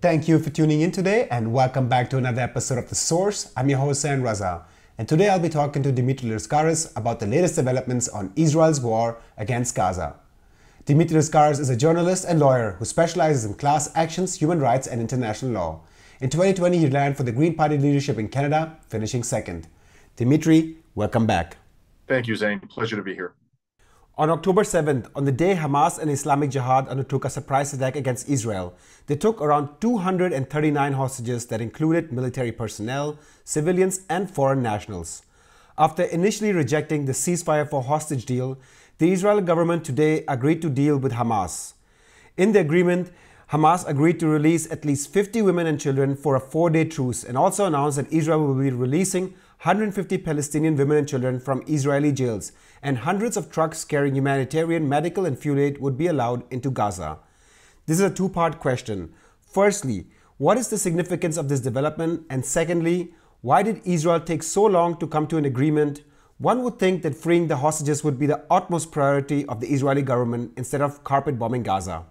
Thank you for tuning in today and welcome back to another episode of The Source. I'm your host, Sam Raza. And today I'll be talking to Dimitri Lascaris about the latest developments on Israel's war against Gaza. Dimitri Lascaris is a journalist and lawyer who specializes in class actions, human rights, and international law. In 2020, he ran for the Green Party leadership in Canada, finishing second. Dimitri, welcome back. Thank you, Zain. Pleasure to be here. On October 7th, on the day Hamas and Islamic Jihad undertook a surprise attack against Israel, they took around 239 hostages that included military personnel, civilians, and foreign nationals. After initially rejecting the ceasefire for hostage deal, the Israeli government today agreed to deal with Hamas. In the agreement, Hamas agreed to release at least 50 women and children for a four day truce and also announced that Israel will be releasing 150 Palestinian women and children from Israeli jails, and hundreds of trucks carrying humanitarian, medical, and fuel aid would be allowed into Gaza. This is a two part question. Firstly, what is the significance of this development? And secondly, why did Israel take so long to come to an agreement? One would think that freeing the hostages would be the utmost priority of the Israeli government instead of carpet bombing Gaza.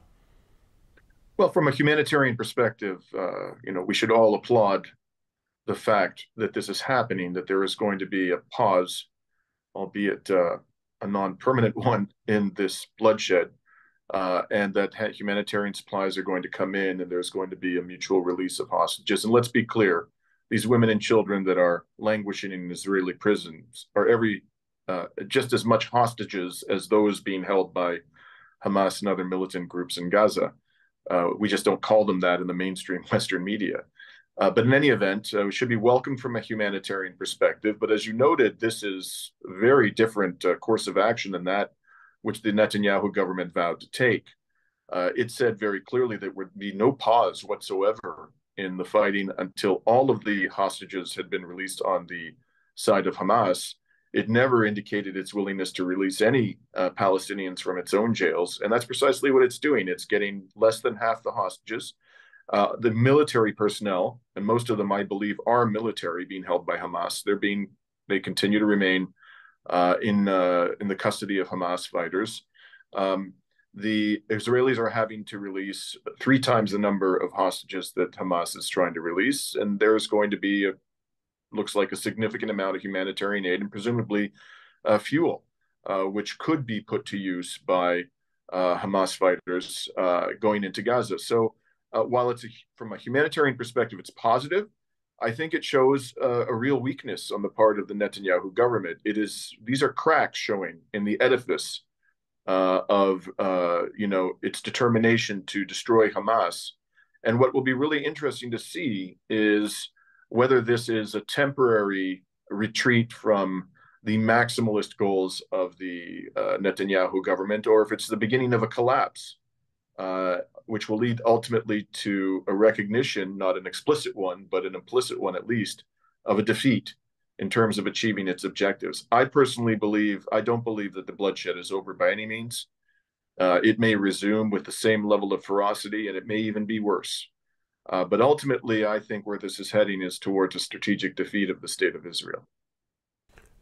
Well, from a humanitarian perspective, uh, you know, we should all applaud the fact that this is happening, that there is going to be a pause, albeit uh, a non-permanent one, in this bloodshed, uh, and that humanitarian supplies are going to come in, and there's going to be a mutual release of hostages. And let's be clear: these women and children that are languishing in Israeli prisons are every uh, just as much hostages as those being held by Hamas and other militant groups in Gaza. Uh, we just don't call them that in the mainstream Western media. Uh, but in any event, uh, we should be welcomed from a humanitarian perspective. But as you noted, this is a very different uh, course of action than that which the Netanyahu government vowed to take. Uh, it said very clearly that there would be no pause whatsoever in the fighting until all of the hostages had been released on the side of Hamas. It never indicated its willingness to release any uh, Palestinians from its own jails. And that's precisely what it's doing. It's getting less than half the hostages uh, the military personnel, and most of them, I believe, are military being held by Hamas. They're being, they continue to remain uh, in uh, in the custody of Hamas fighters. Um, the Israelis are having to release three times the number of hostages that Hamas is trying to release, and there's going to be a, looks like a significant amount of humanitarian aid and presumably uh, fuel, uh, which could be put to use by uh, Hamas fighters going into Gaza. So uh, while it's a, from a humanitarian perspective, it's positive. I think it shows uh, a real weakness on the part of the Netanyahu government. It is these are cracks showing in the edifice uh, of uh, you know its determination to destroy Hamas. And what will be really interesting to see is whether this is a temporary retreat from the maximalist goals of the uh, Netanyahu government, or if it's the beginning of a collapse uh, which will lead ultimately to a recognition, not an explicit one, but an implicit one at least, of a defeat in terms of achieving its objectives. I personally believe, I don't believe that the bloodshed is over by any means. Uh, it may resume with the same level of ferocity and it may even be worse. Uh, but ultimately, I think where this is heading is towards a strategic defeat of the state of Israel.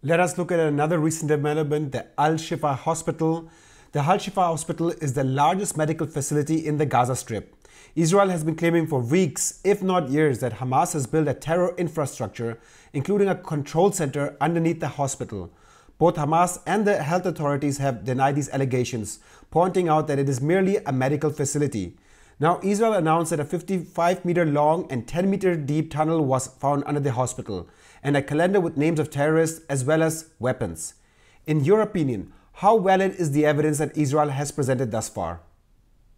Let us look at another recent development the Al Shifa Hospital the Al Shifa Hospital is the largest medical facility in the Gaza Strip. Israel has been claiming for weeks, if not years, that Hamas has built a terror infrastructure, including a control center underneath the hospital. Both Hamas and the health authorities have denied these allegations, pointing out that it is merely a medical facility. Now, Israel announced that a 55 meter long and 10 meter deep tunnel was found under the hospital, and a calendar with names of terrorists as well as weapons. In your opinion, how valid is the evidence that Israel has presented thus far?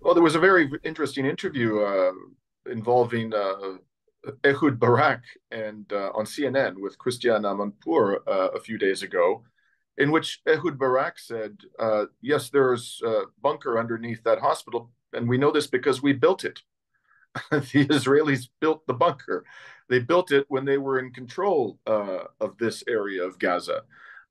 Well, there was a very interesting interview uh, involving uh, Ehud Barak and uh, on CNN with Christiane Amanpour uh, a few days ago, in which Ehud Barak said, uh, "Yes, there's a bunker underneath that hospital, and we know this because we built it. the Israelis built the bunker. They built it when they were in control uh, of this area of Gaza."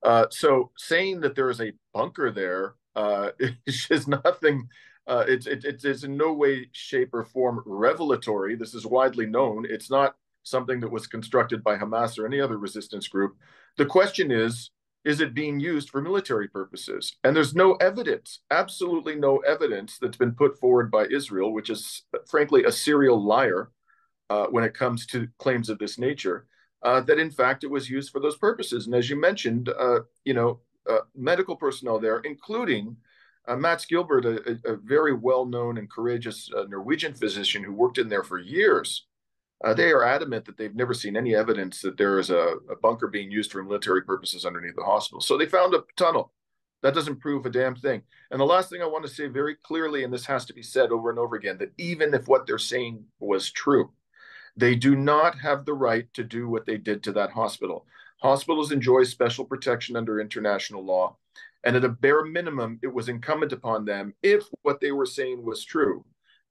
Uh, so saying that there is a bunker there uh, is just nothing. Uh, it's, it, it's in no way, shape, or form revelatory. This is widely known. It's not something that was constructed by Hamas or any other resistance group. The question is, is it being used for military purposes? And there's no evidence, absolutely no evidence that's been put forward by Israel, which is frankly a serial liar uh, when it comes to claims of this nature, uh, that in fact it was used for those purposes. And as you mentioned, uh, you know, uh, medical personnel there, including uh, Mads Gilbert, a, a, very well-known and courageous uh, Norwegian physician who worked in there for years, uh, they are adamant that they've never seen any evidence that there is a, a, bunker being used for military purposes underneath the hospital. So they found a tunnel. That doesn't prove a damn thing. And the last thing I want to say very clearly, and this has to be said over and over again, that even if what they're saying was true, they do not have the right to do what they did to that hospital. Hospitals enjoy special protection under international law. And at a bare minimum, it was incumbent upon them, if what they were saying was true,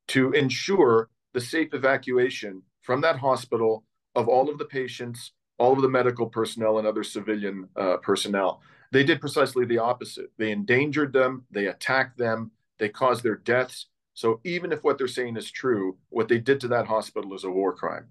to ensure the safe evacuation from that hospital of all of the patients, all of the medical personnel, and other civilian uh, personnel. They did precisely the opposite. They endangered them, they attacked them, they caused their deaths. So even if what they're saying is true, what they did to that hospital is a war crime.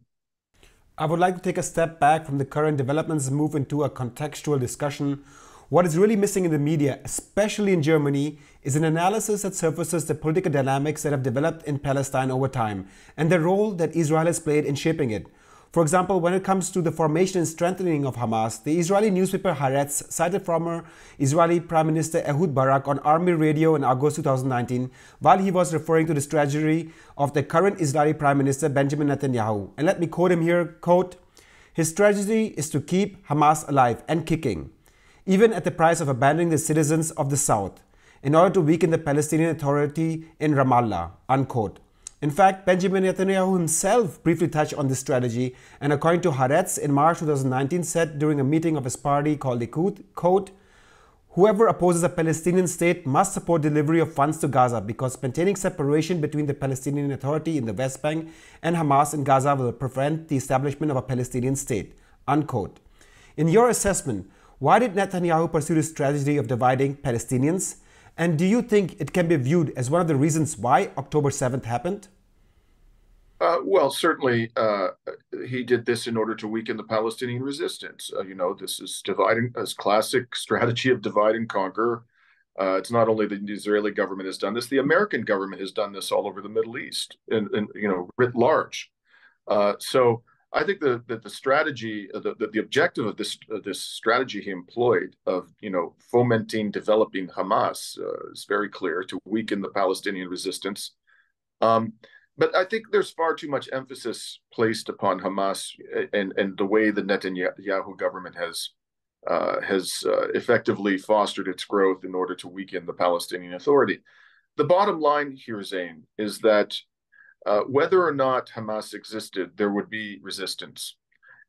I would like to take a step back from the current developments and move into a contextual discussion. What is really missing in the media, especially in Germany, is an analysis that surfaces the political dynamics that have developed in Palestine over time and the role that Israel has played in shaping it. For example, when it comes to the formation and strengthening of Hamas, the Israeli newspaper Haaretz cited former Israeli Prime Minister Ehud Barak on Army radio in August 2019 while he was referring to the strategy of the current Israeli Prime Minister Benjamin Netanyahu. And let me quote him here, quote, his strategy is to keep Hamas alive and kicking, even at the price of abandoning the citizens of the South, in order to weaken the Palestinian Authority in Ramallah, unquote. In fact, Benjamin Netanyahu himself briefly touched on this strategy and according to Haaretz in March 2019 said during a meeting of his party called Likud, quote, Whoever opposes a Palestinian state must support delivery of funds to Gaza because maintaining separation between the Palestinian Authority in the West Bank and Hamas in Gaza will prevent the establishment of a Palestinian state. Unquote. In your assessment, why did Netanyahu pursue the strategy of dividing Palestinians? And do you think it can be viewed as one of the reasons why October 7th happened? Uh, well, certainly uh, he did this in order to weaken the Palestinian resistance. Uh, you know, this is dividing as classic strategy of divide and conquer. Uh, it's not only the Israeli government has done this; the American government has done this all over the Middle East, and, and you know, writ large. Uh, so I think that the, the strategy, uh, the, the, the objective of this this strategy he employed of you know fomenting, developing Hamas is very clear to weaken the Palestinian resistance. Um, but I think there's far too much emphasis placed upon Hamas and and the way the Netanyahu government has uh, has uh, effectively fostered its growth in order to weaken the Palestinian Authority. The bottom line here, Zain, is that uh, whether or not Hamas existed, there would be resistance,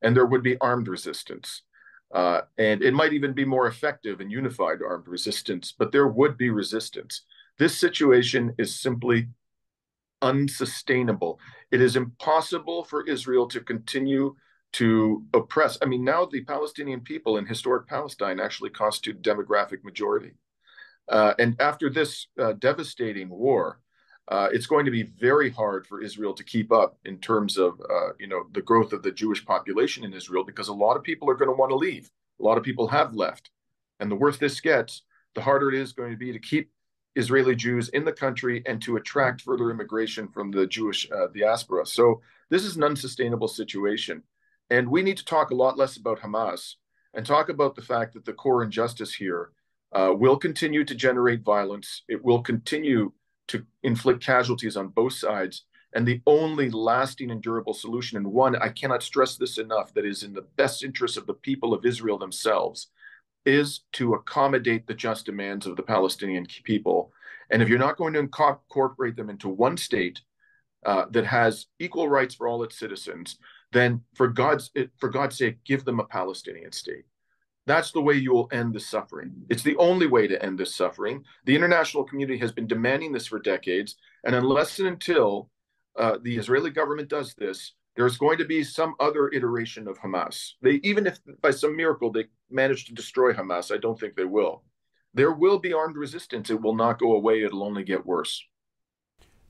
and there would be armed resistance. Uh, and it might even be more effective and unified armed resistance, but there would be resistance. This situation is simply unsustainable. It is impossible for Israel to continue to oppress. I mean, now the Palestinian people in historic Palestine actually constitute demographic majority. Uh, and after this uh, devastating war, uh, it's going to be very hard for Israel to keep up in terms of, uh, you know, the growth of the Jewish population in Israel because a lot of people are going to want to leave. A lot of people have left, and the worse this gets, the harder it is going to be to keep Israeli Jews in the country and to attract further immigration from the Jewish uh, diaspora. So this is an unsustainable situation. And we need to talk a lot less about Hamas and talk about the fact that the core injustice here uh, will continue to generate violence. It will continue to inflict casualties on both sides. And the only lasting and durable solution, and one, I cannot stress this enough, that is in the best interest of the people of Israel themselves, is to accommodate the just demands of the Palestinian people. And if you're not going to incorporate them into one state uh, that has equal rights for all its citizens, then for God's for God's sake, give them a Palestinian state. That's the way you will end the suffering. It's the only way to end this suffering. The international community has been demanding this for decades, and unless and until uh, the Israeli government does this, there's going to be some other iteration of Hamas. They even if by some miracle they manage to destroy Hamas, I don't think they will. There will be armed resistance. It will not go away. It'll only get worse.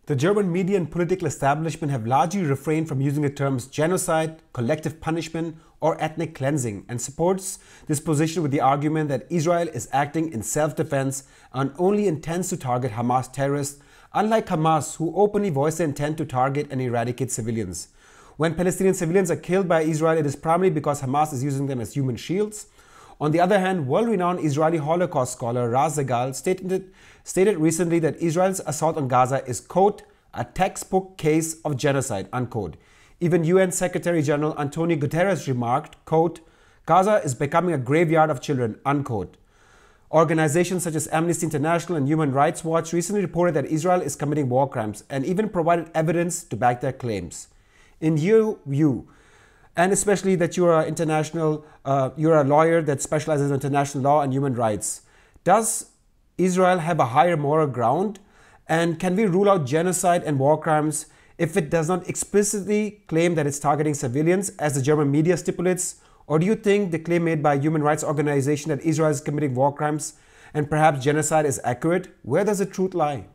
The German media and political establishment have largely refrained from using the terms genocide, collective punishment, or ethnic cleansing and supports this position with the argument that Israel is acting in self defense and only intends to target Hamas terrorists, unlike Hamas, who openly voice their intent to target and eradicate civilians. When Palestinian civilians are killed by Israel, it is primarily because Hamas is using them as human shields. On the other hand, world renowned Israeli Holocaust scholar Raz Segal stated, stated recently that Israel's assault on Gaza is, quote, a textbook case of genocide, unquote. Even UN Secretary General Antonio Guterres remarked, quote, Gaza is becoming a graveyard of children, unquote. Organizations such as Amnesty International and Human Rights Watch recently reported that Israel is committing war crimes and even provided evidence to back their claims. In your view, and especially that you are international, uh, you're a lawyer that specializes in international law and human rights. Does Israel have a higher moral ground? And can we rule out genocide and war crimes if it does not explicitly claim that it's targeting civilians, as the German media stipulates? Or do you think the claim made by human rights organization that Israel is committing war crimes and perhaps genocide is accurate? Where does the truth lie?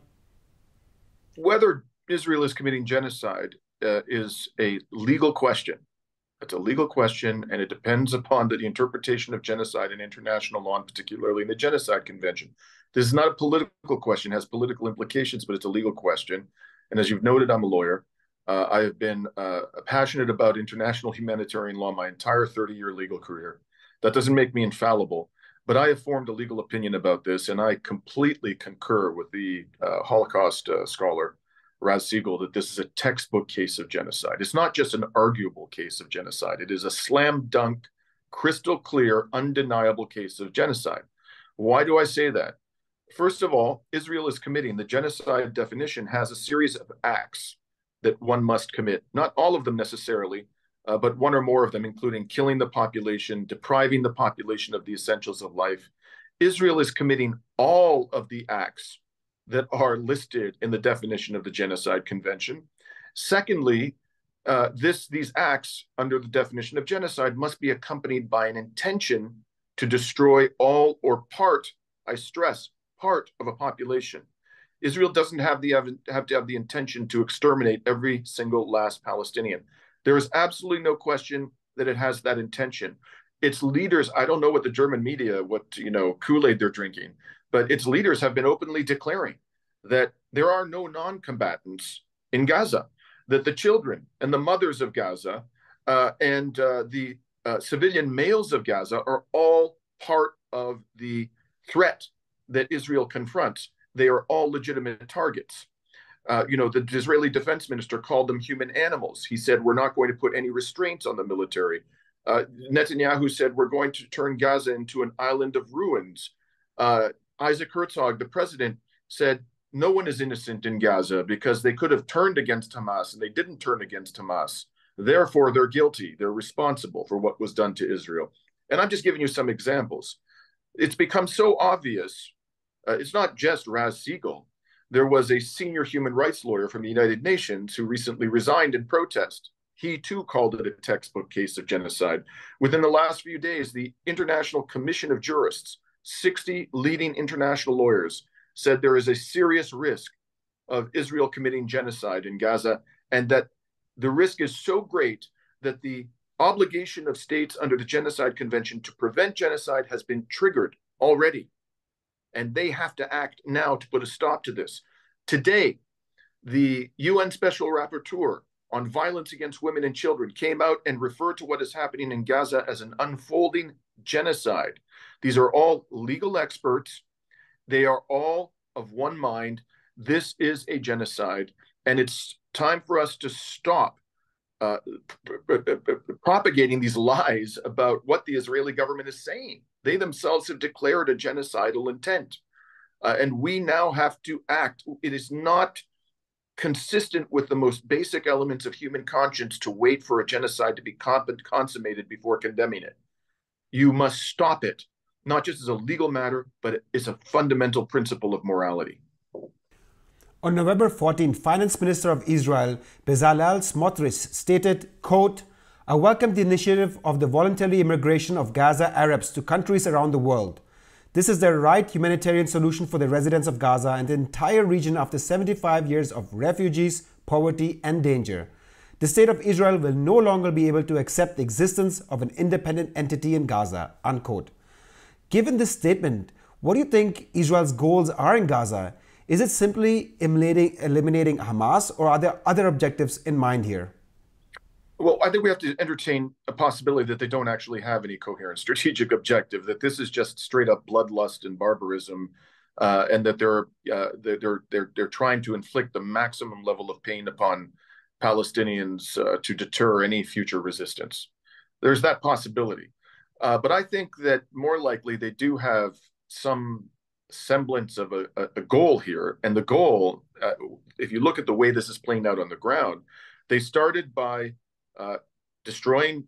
Whether Israel is committing genocide uh, is a legal question. It's a legal question, and it depends upon the, the interpretation of genocide in international law, and particularly in the Genocide Convention. This is not a political question; it has political implications, but it's a legal question. And as you've noted, I'm a lawyer. Uh, I have been uh, passionate about international humanitarian law my entire 30-year legal career. That doesn't make me infallible, but I have formed a legal opinion about this, and I completely concur with the uh, Holocaust uh, scholar Raz Segal that this is a textbook case of genocide. It's not just an arguable case of genocide, it is a slam dunk, crystal clear, undeniable case of genocide. Why do I say that? First of all, Israel is committing the genocide definition has a series of acts that one must commit. Not all of them necessarily, uh, but one or more of them, including killing the population, depriving the population of the essentials of life. Israel is committing all of the acts that are listed in the definition of the Genocide Convention. Secondly, uh, this these acts under the definition of genocide must be accompanied by an intention to destroy all or part, I stress, part of a population. Israel doesn't have the have to have the intention to exterminate every single last Palestinian. There is absolutely no question that it has that intention. Its leaders, I don't know what the German media, what you know, Kool-Aid they're drinking, but its leaders have been openly declaring that there are no non combatants in Gaza, that the children and the mothers of Gaza uh, and uh, the uh, civilian males of Gaza are all part of the threat that Israel confronts. They are all legitimate targets. Uh, you know, the Israeli defense minister called them human animals. He said, We're not going to put any restraints on the military. Uh, Netanyahu said, We're going to turn Gaza into an island of ruins. Uh, Isaac Herzog, the president, said no one is innocent in Gaza because they could have turned against Hamas and they didn't turn against Hamas. Therefore, they're guilty. They're responsible for what was done to Israel. And I'm just giving you some examples. It's become so obvious. Uh, it's not just Raz Segal. There was a senior human rights lawyer from the United Nations who recently resigned in protest. He too called it a textbook case of genocide. Within the last few days, the International Commission of Jurists 60 leading international lawyers said there is a serious risk of Israel committing genocide in Gaza, and that the risk is so great that the obligation of states under the Genocide Convention to prevent genocide has been triggered already. And they have to act now to put a stop to this. Today, the UN Special Rapporteur on violence against women and children came out and referred to what is happening in Gaza as an unfolding genocide. These are all legal experts. They are all of one mind. This is a genocide, and it's time for us to stop uh, propagating these lies about what the Israeli government is saying. They themselves have declared a genocidal intent. Uh, and we now have to act. It is not consistent with the most basic elements of human conscience to wait for a genocide to be consummated before condemning it. You must stop it not just as a legal matter, but it's a fundamental principle of morality. On November 14, Finance Minister of Israel, Bezalel Smotrich, stated, quote, I welcome the initiative of the voluntary immigration of Gaza Arabs to countries around the world. This is the right humanitarian solution for the residents of Gaza and the entire region after 75 years of refugees, poverty, and danger. the state of Israel will no longer be able to accept the existence of an independent entity in Gaza. Unquote. Given this statement, what do you think Israel's goals are in Gaza? Is it simply eliminating, eliminating Hamas, or are there other objectives in mind here? Well, I think we have to entertain a possibility that they don't actually have any coherent strategic objective. That this is just straight up bloodlust and barbarism, uh, and that they're, uh, they're they're they're trying to inflict the maximum level of pain upon Palestinians uh, to deter any future resistance. There's that possibility. Uh, but I think that more likely they do have some semblance of a, a goal here. And the goal, uh, if you look at the way this is playing out on the ground, they started by uh, destroying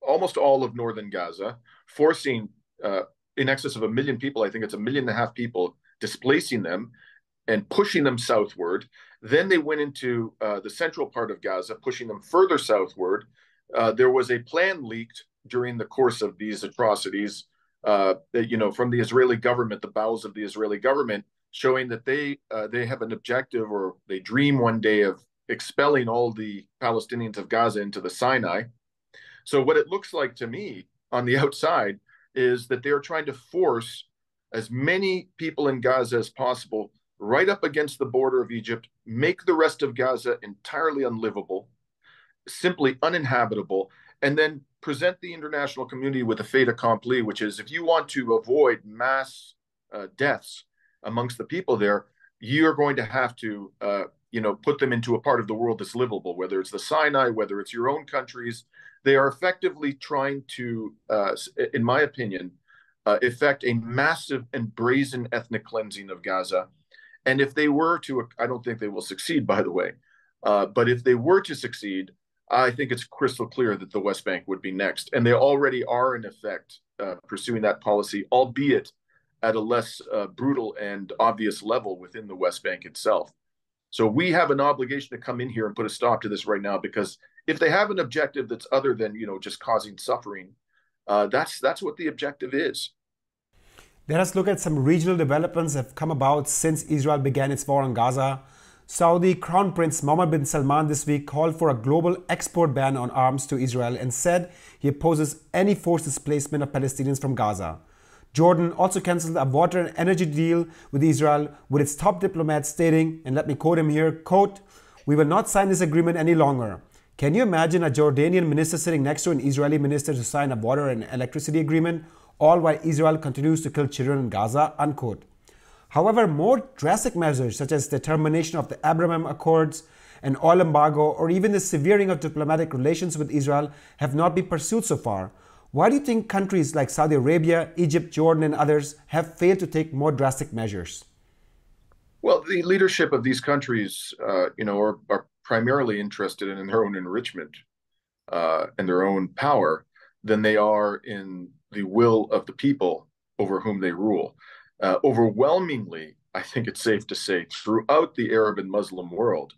almost all of northern Gaza, forcing uh, in excess of a million people, I think it's a million and a half people, displacing them and pushing them southward. Then they went into uh, the central part of Gaza, pushing them further southward. Uh, there was a plan leaked during the course of these atrocities, uh, you know, from the Israeli government, the bowels of the Israeli government, showing that they uh, they have an objective or they dream one day of expelling all the Palestinians of Gaza into the Sinai. So what it looks like to me on the outside is that they are trying to force as many people in Gaza as possible right up against the border of Egypt, make the rest of Gaza entirely unlivable, simply uninhabitable, and then present the international community with a fait accompli, which is if you want to avoid mass uh, deaths amongst the people there, you're going to have to, uh, you know, put them into a part of the world that's livable, whether it's the Sinai, whether it's your own countries. They are effectively trying to, uh, in my opinion, uh, effect a massive and brazen ethnic cleansing of Gaza. And if they were to, I don't think they will succeed, by the way, uh, but if they were to succeed, I think it's crystal clear that the West Bank would be next. And they already are, in effect, uh, pursuing that policy, albeit at a less uh, brutal and obvious level within the West Bank itself. So we have an obligation to come in here and put a stop to this right now because if they have an objective that's other than you know just causing suffering, uh, that's that's what the objective is. Let us look at some regional developments that have come about since Israel began its war on Gaza. Saudi Crown Prince Mohammed bin Salman this week called for a global export ban on arms to Israel and said he opposes any forced displacement of Palestinians from Gaza. Jordan also cancelled a water and energy deal with Israel with its top diplomats stating, and let me quote him here, quote, we will not sign this agreement any longer. Can you imagine a Jordanian minister sitting next to an Israeli minister to sign a water and electricity agreement, all while Israel continues to kill children in Gaza? Unquote. However, more drastic measures such as the termination of the Abraham Accords, an oil embargo, or even the severing of diplomatic relations with Israel have not been pursued so far. Why do you think countries like Saudi Arabia, Egypt, Jordan, and others have failed to take more drastic measures? Well, the leadership of these countries, uh, you know, are, are, primarily interested in their own enrichment uh, and their own power than they are in the will of the people over whom they rule uh, overwhelmingly, I think it's safe to say, throughout the Arab and Muslim world,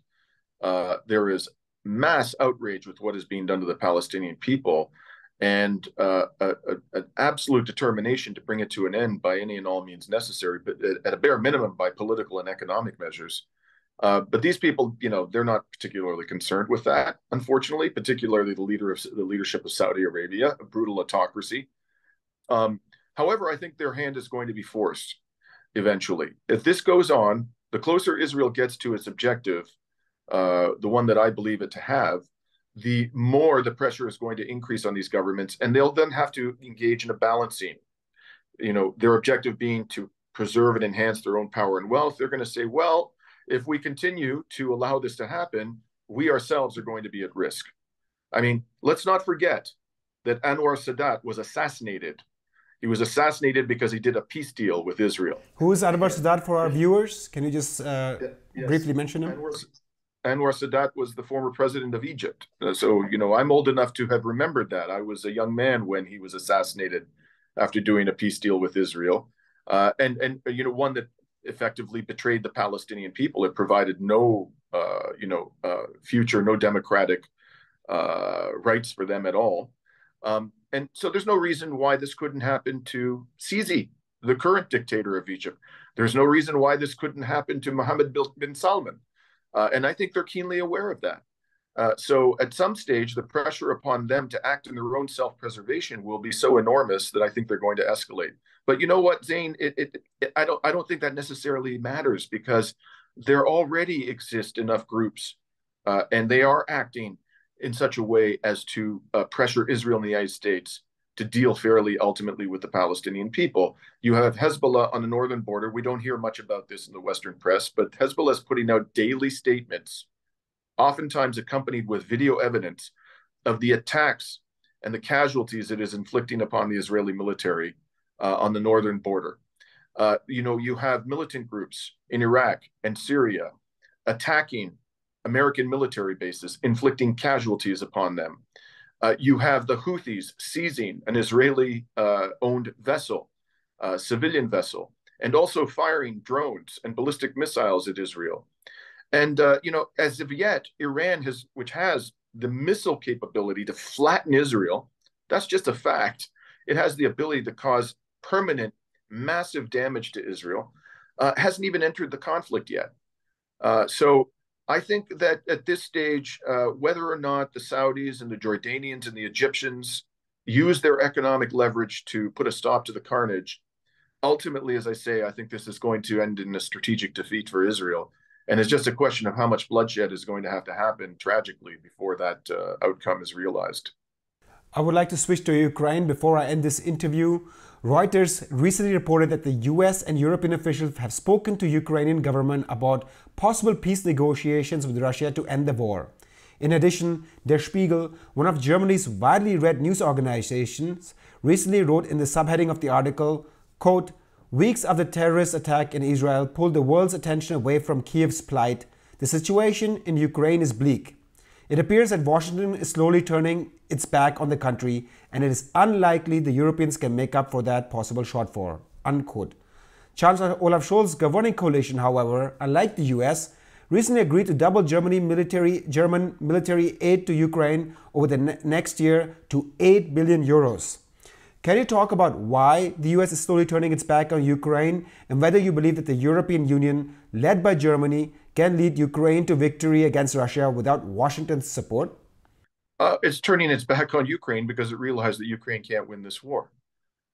uh, there is mass outrage with what is being done to the Palestinian people and uh, an absolute determination to bring it to an end by any and all means necessary, but at a bare minimum by political and economic measures. Uh, but these people, you know, they're not particularly concerned with that, unfortunately, particularly the leader of the leadership of Saudi Arabia, a brutal autocracy. Um, However, I think their hand is going to be forced eventually. If this goes on, the closer Israel gets to its objective, uh, the one that I believe it to have, the more the pressure is going to increase on these governments, and they'll then have to engage in a balancing. You know, their objective being to preserve and enhance their own power and wealth. They're going to say, well, if we continue to allow this to happen, we ourselves are going to be at risk. I mean, let's not forget that Anwar Sadat was assassinated he was assassinated because he did a peace deal with Israel. Who is Anwar Sadat for our viewers? Can you just uh, yes. briefly mention him? Anwar, Anwar, Sadat was the former president of Egypt. Uh, so, you know, I'm old enough to have remembered that. I was a young man when he was assassinated after doing a peace deal with Israel. Uh, and, and, uh, you know, one that effectively betrayed the Palestinian people. It provided no, uh, you know, uh, future, no democratic rights for them at all. Um, and so there's no reason why this couldn't happen to Sisi, the current dictator of Egypt. There's no reason why this couldn't happen to Mohammed bin Salman. Uh, and I think they're keenly aware of that. Uh, so at some stage, the pressure upon them to act in their own self-preservation will be so enormous that I think they're going to escalate. But you know what, Zain? It, it, it, I don't I don't think that necessarily matters because there already exist enough groups, uh, and they are acting in such a way as to uh, pressure Israel and the United States to deal fairly ultimately with the Palestinian people. You have Hezbollah on the northern border. We don't hear much about this in the Western press, but Hezbollah is putting out daily statements oftentimes accompanied with video evidence of the attacks and the casualties it is inflicting upon the Israeli military uh, on the northern border. Uh, you know, you have militant groups in Iraq and Syria attacking American military bases, inflicting casualties upon them. Uh, you have the Houthis seizing an Israeli uh, owned vessel, uh, civilian vessel, and also firing drones and ballistic missiles at Israel. And uh, you know, as of yet, Iran has, which has the missile capability to flatten Israel, that's just a fact. It has the ability to cause permanent, massive damage to Israel. Uh, hasn't even entered the conflict yet. So I think that at this stage, uh, whether or not the Saudis and the Jordanians and the Egyptians use their economic leverage to put a stop to the carnage, ultimately, as I say, I think this is going to end in a strategic defeat for Israel and it's just a question of how much bloodshed is going to have to happen tragically before that uh, outcome is realized. I would like to switch to Ukraine before I end this interview. Reuters recently reported that the US and European officials have spoken to Ukrainian government about possible peace negotiations with Russia to end the war. In addition, Der Spiegel, one of Germany's widely read news organizations, recently wrote in the subheading of the article, quote, Weeks after the terrorist attack in Israel pulled the world's attention away from Kiev's plight, the situation in Ukraine is bleak. It appears that Washington is slowly turning its back on the country, and it is unlikely the Europeans can make up for that possible shortfall. Unquote. Chancellor Olaf Scholz's governing coalition, however, unlike the US, recently agreed to double military, German military aid to Ukraine over the ne- next year to 8 billion euros. Can you talk about why the US is slowly turning its back on Ukraine and whether you believe that the European Union, led by Germany, can lead Ukraine to victory against Russia without Washington's support? Uh, it's turning its back on Ukraine because it realized that Ukraine can't win this war.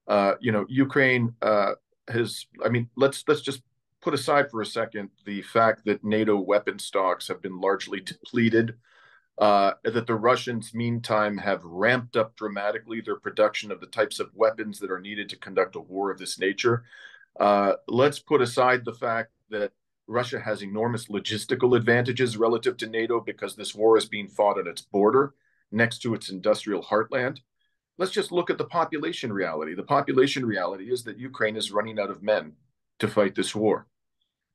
Uh, you know, Ukraine uh, has. I mean, let's let's just put aside for a second the fact that NATO weapon stocks have been largely depleted uh, that the Russians, meantime, have ramped up dramatically their production of the types of weapons that are needed to conduct a war of this nature. Uh, let's put aside the fact that Russia has enormous logistical advantages relative to NATO because this war is being fought at its border next to its industrial heartland. Let's just look at the population reality. The population reality is that Ukraine is running out of men to fight this war.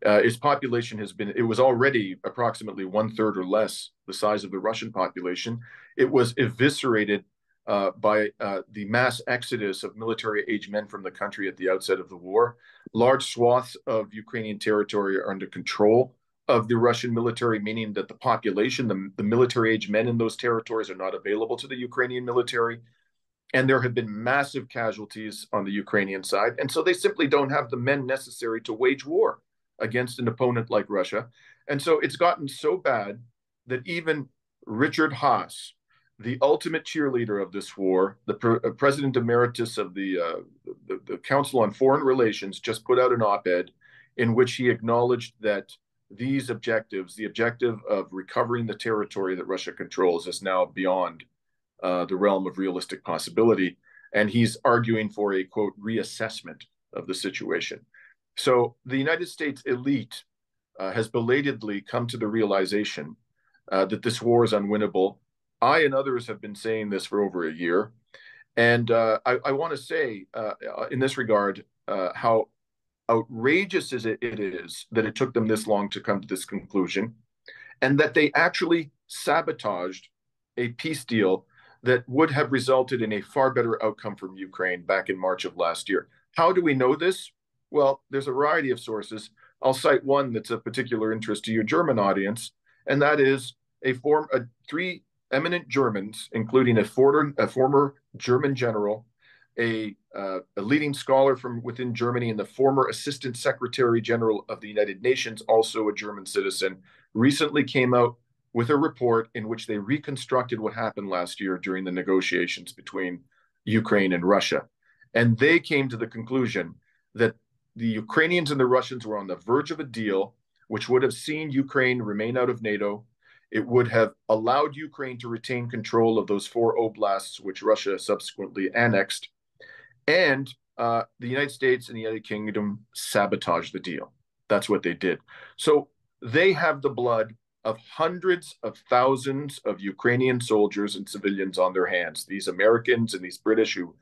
Uh, its population has been, it was already approximately one third or less the size of the Russian population. It was eviscerated uh, by uh, the mass exodus of military age men from the country at the outset of the war. Large swaths of Ukrainian territory are under control of the Russian military, meaning that the population, the, the military age men in those territories are not available to the Ukrainian military. And there have been massive casualties on the Ukrainian side. And so they simply don't have the men necessary to wage war against an opponent like Russia. And so it's gotten so bad that even Richard Haass, the ultimate cheerleader of this war, the pre- uh, president emeritus of the, uh, the, the Council on Foreign Relations, just put out an op-ed in which he acknowledged that these objectives, the objective of recovering the territory that Russia controls, is now beyond uh, the realm of realistic possibility, and he's arguing for a quote reassessment of the situation. So the United States elite uh, has belatedly come to the realization uh, that this war is unwinnable. I and others have been saying this for over a year. And uh, I, I want to say uh, in this regard uh, how outrageous it, it is that it took them this long to come to this conclusion and that they actually sabotaged a peace deal that would have resulted in a far better outcome from Ukraine back in March of last year. How do we know this? Well, there's a variety of sources. I'll cite one that's of particular interest to your German audience, and that is a form a, three eminent Germans, including a former, a former German general, a, uh, a leading scholar from within Germany, and the former Assistant Secretary General of the United Nations, also a German citizen, recently came out with a report in which they reconstructed what happened last year during the negotiations between Ukraine and Russia. And they came to the conclusion that the Ukrainians and the Russians were on the verge of a deal which would have seen Ukraine remain out of NATO. It would have allowed Ukraine to retain control of those four oblasts, which Russia subsequently annexed. And uh, the United States and the United Kingdom sabotaged the deal. That's what they did. So they have the blood of hundreds of thousands of Ukrainian soldiers and civilians on their hands, these Americans and these British who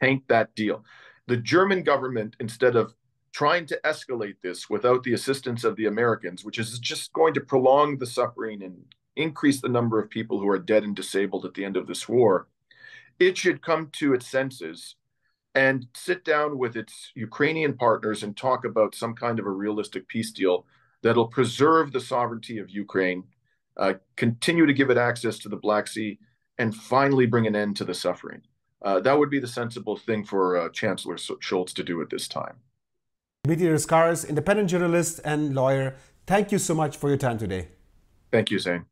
tanked that deal. The German government, instead of trying to escalate this without the assistance of the Americans, which is just going to prolong the suffering and increase the number of people who are dead and disabled at the end of this war, it should come to its senses and sit down with its Ukrainian partners and talk about some kind of a realistic peace deal that'll preserve the sovereignty of Ukraine, uh, continue to give it access to the Black Sea, and finally bring an end to the suffering. Uh, that would be the sensible thing for uh, Chancellor Scholz to do at this time. Dimitri Lascaris, independent journalist and lawyer, thank you so much for your time today. Thank you, Zain.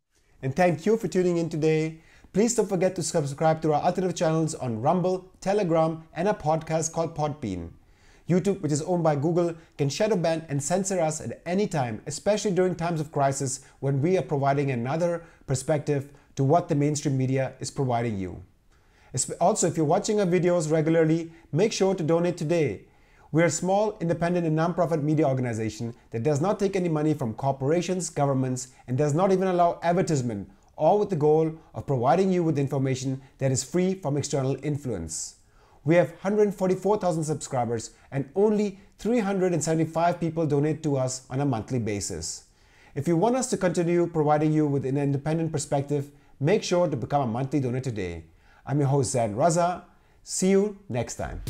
And thank you for tuning in today. Please don't forget to subscribe to our alternative channels on Rumble, Telegram, and a podcast called Podbean. YouTube, which is owned by Google, can shadow ban and censor us at any time, especially during times of crisis when we are providing another perspective to what the mainstream media is providing you. Also, if you're watching our videos regularly, make sure to donate today. We're a small, independent, and nonprofit media organization that does not take any money from corporations, governments, and does not even allow advertisement all with the goal of providing you with information that is free from external influence. We have 144,000 subscribers and only 375 people donate to us on a monthly basis. If you want us to continue providing you with an independent perspective, make sure to become a monthly donor today. I'm your host, Zain Raza. See you next time.